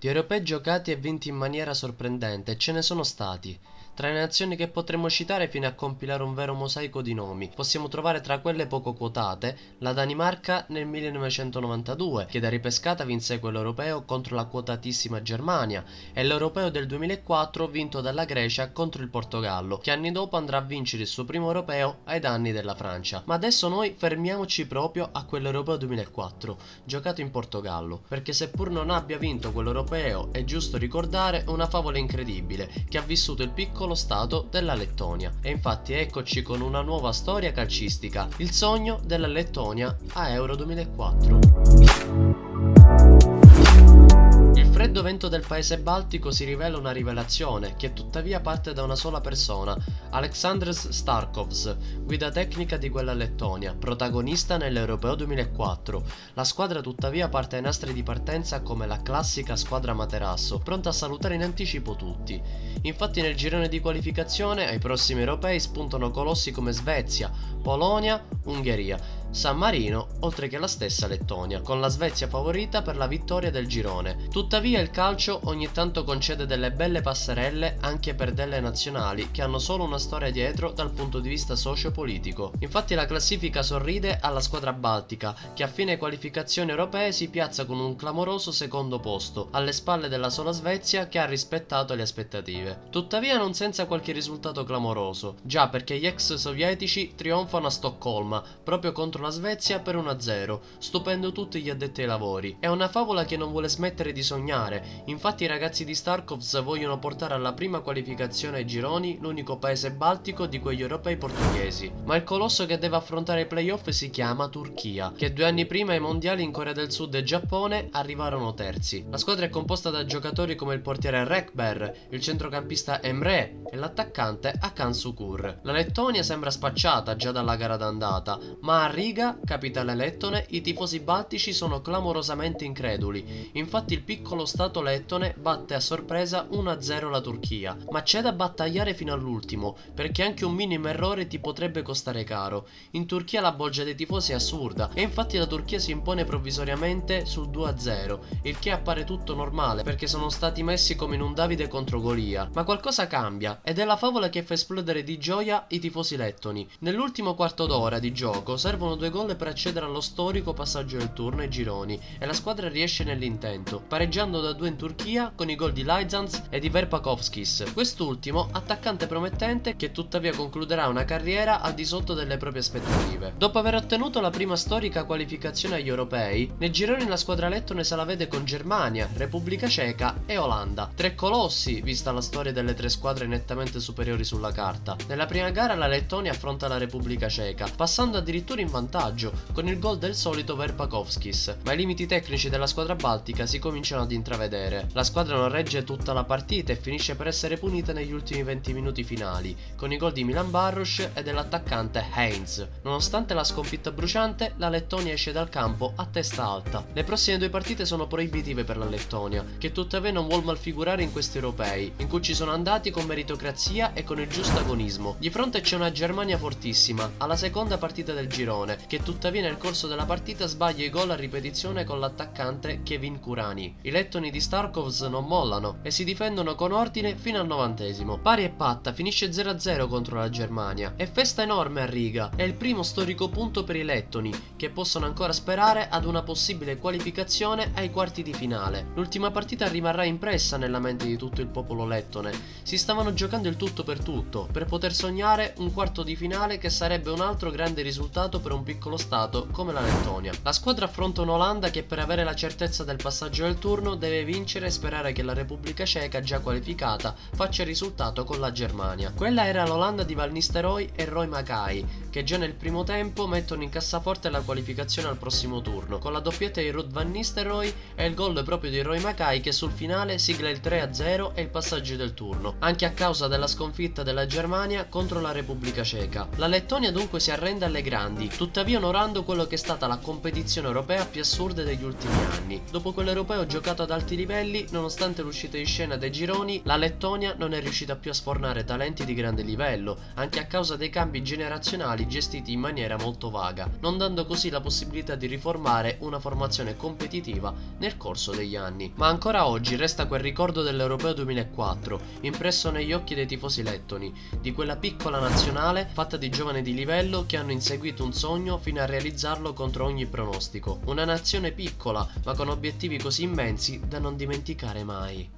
Di europei giocati e vinti in maniera sorprendente ce ne sono stati. Tra le nazioni che potremmo citare fino a compilare un vero mosaico di nomi, possiamo trovare tra quelle poco quotate la Danimarca nel 1992, che da ripescata vinse quello europeo contro la quotatissima Germania, e l'europeo del 2004 vinto dalla Grecia contro il Portogallo, che anni dopo andrà a vincere il suo primo europeo ai danni della Francia. Ma adesso noi fermiamoci proprio a quell'europeo 2004, giocato in Portogallo, perché seppur non abbia vinto quell'europeo, è giusto ricordare una favola incredibile che ha vissuto il piccolo piccolo stato della Lettonia. E infatti eccoci con una nuova storia calcistica, il sogno della Lettonia a Euro 2004 freddo vento del paese baltico si rivela una rivelazione, che tuttavia parte da una sola persona, Aleksandrs Starkovs, guida tecnica di quella Lettonia, protagonista nell'Europeo 2004. La squadra tuttavia parte ai nastri di partenza come la classica squadra materasso, pronta a salutare in anticipo tutti. Infatti nel girone di qualificazione ai prossimi europei spuntano colossi come Svezia, Polonia, Ungheria, San Marino, oltre che la stessa Lettonia, con la Svezia favorita per la vittoria del girone. Tuttavia il calcio ogni tanto concede delle belle passerelle anche per delle nazionali che hanno solo una storia dietro dal punto di vista socio-politico. Infatti la classifica sorride alla squadra baltica, che a fine qualificazioni europee si piazza con un clamoroso secondo posto, alle spalle della sola Svezia che ha rispettato le aspettative. Tuttavia non senza qualche risultato clamoroso, già perché gli ex sovietici trionfano a Stoccolma, proprio contro contro la Svezia per 1-0, stupendo tutti gli addetti ai lavori. È una favola che non vuole smettere di sognare, infatti i ragazzi di Starkovs vogliono portare alla prima qualificazione ai gironi l'unico paese baltico di quegli europei portoghesi. Ma il colosso che deve affrontare i playoff si chiama Turchia, che due anni prima ai mondiali in Corea del Sud e Giappone arrivarono terzi. La squadra è composta da giocatori come il portiere Rekber, il centrocampista Emre e l'attaccante Akan Sukur. La Lettonia sembra spacciata già dalla gara d'andata, ma arriva Riga, capitale lettone, i tifosi baltici sono clamorosamente increduli. Infatti il piccolo stato lettone batte a sorpresa 1-0 la Turchia. Ma c'è da battagliare fino all'ultimo, perché anche un minimo errore ti potrebbe costare caro. In Turchia la bolgia dei tifosi è assurda e infatti la Turchia si impone provvisoriamente sul 2-0, il che appare tutto normale perché sono stati messi come in un Davide contro Golia. Ma qualcosa cambia ed è la favola che fa esplodere di gioia i tifosi lettoni. Nell'ultimo quarto d'ora di gioco servono due gol per accedere allo storico passaggio del turno ai gironi e la squadra riesce nell'intento, pareggiando da due in Turchia con i gol di Lajzans e di Verpakovskis. Quest'ultimo attaccante promettente che tuttavia concluderà una carriera al di sotto delle proprie aspettative. Dopo aver ottenuto la prima storica qualificazione agli europei, nei gironi la squadra lettone se la vede con Germania, Repubblica Ceca e Olanda. Tre colossi, vista la storia delle tre squadre nettamente superiori sulla carta. Nella prima gara la Lettonia affronta la Repubblica Ceca, passando addirittura in vantaggio vantaggio con il gol del solito Verpakovskis, ma i limiti tecnici della squadra baltica si cominciano ad intravedere. La squadra non regge tutta la partita e finisce per essere punita negli ultimi 20 minuti finali, con i gol di Milan Barros e dell'attaccante Heinz. Nonostante la sconfitta bruciante, la Lettonia esce dal campo a testa alta. Le prossime due partite sono proibitive per la Lettonia, che tuttavia non vuol malfigurare in questi europei, in cui ci sono andati con meritocrazia e con il giusto agonismo. Di fronte c'è una Germania fortissima, alla seconda partita del girone, che tuttavia nel corso della partita sbaglia i gol a ripetizione con l'attaccante Kevin Kurani. I lettoni di Starkovs non mollano e si difendono con ordine fino al novantesimo. Pari e patta finisce 0-0 contro la Germania. E festa enorme a Riga, è il primo storico punto per i lettoni, che possono ancora sperare ad una possibile qualificazione ai quarti di finale. L'ultima partita rimarrà impressa nella mente di tutto il popolo lettone. Si stavano giocando il tutto per tutto, per poter sognare un quarto di finale che sarebbe un altro grande risultato per un piccolo stato come la Lettonia. La squadra affronta un'Olanda che per avere la certezza del passaggio del turno deve vincere e sperare che la Repubblica Ceca, già qualificata, faccia il risultato con la Germania. Quella era l'Olanda di Val Nistelrooy e Roy Mackay, che già nel primo tempo mettono in cassaforte la qualificazione al prossimo turno, con la doppietta di Ruud Van Nistelrooy e il gol proprio di Roy Mackay che sul finale sigla il 3-0 e il passaggio del turno, anche a causa della sconfitta della Germania contro la Repubblica Ceca. La Lettonia dunque si arrende alle grandi, tuttavia tuttavia onorando quello che è stata la competizione europea più assurda degli ultimi anni. Dopo quell'europeo giocato ad alti livelli, nonostante l'uscita in scena dei gironi, la Lettonia non è riuscita più a sfornare talenti di grande livello, anche a causa dei cambi generazionali gestiti in maniera molto vaga, non dando così la possibilità di riformare una formazione competitiva nel corso degli anni. Ma ancora oggi resta quel ricordo dell'Europeo 2004, impresso negli occhi dei tifosi lettoni, di quella piccola nazionale fatta di giovani di livello che hanno inseguito un sogno fino a realizzarlo contro ogni pronostico. Una nazione piccola, ma con obiettivi così immensi da non dimenticare mai.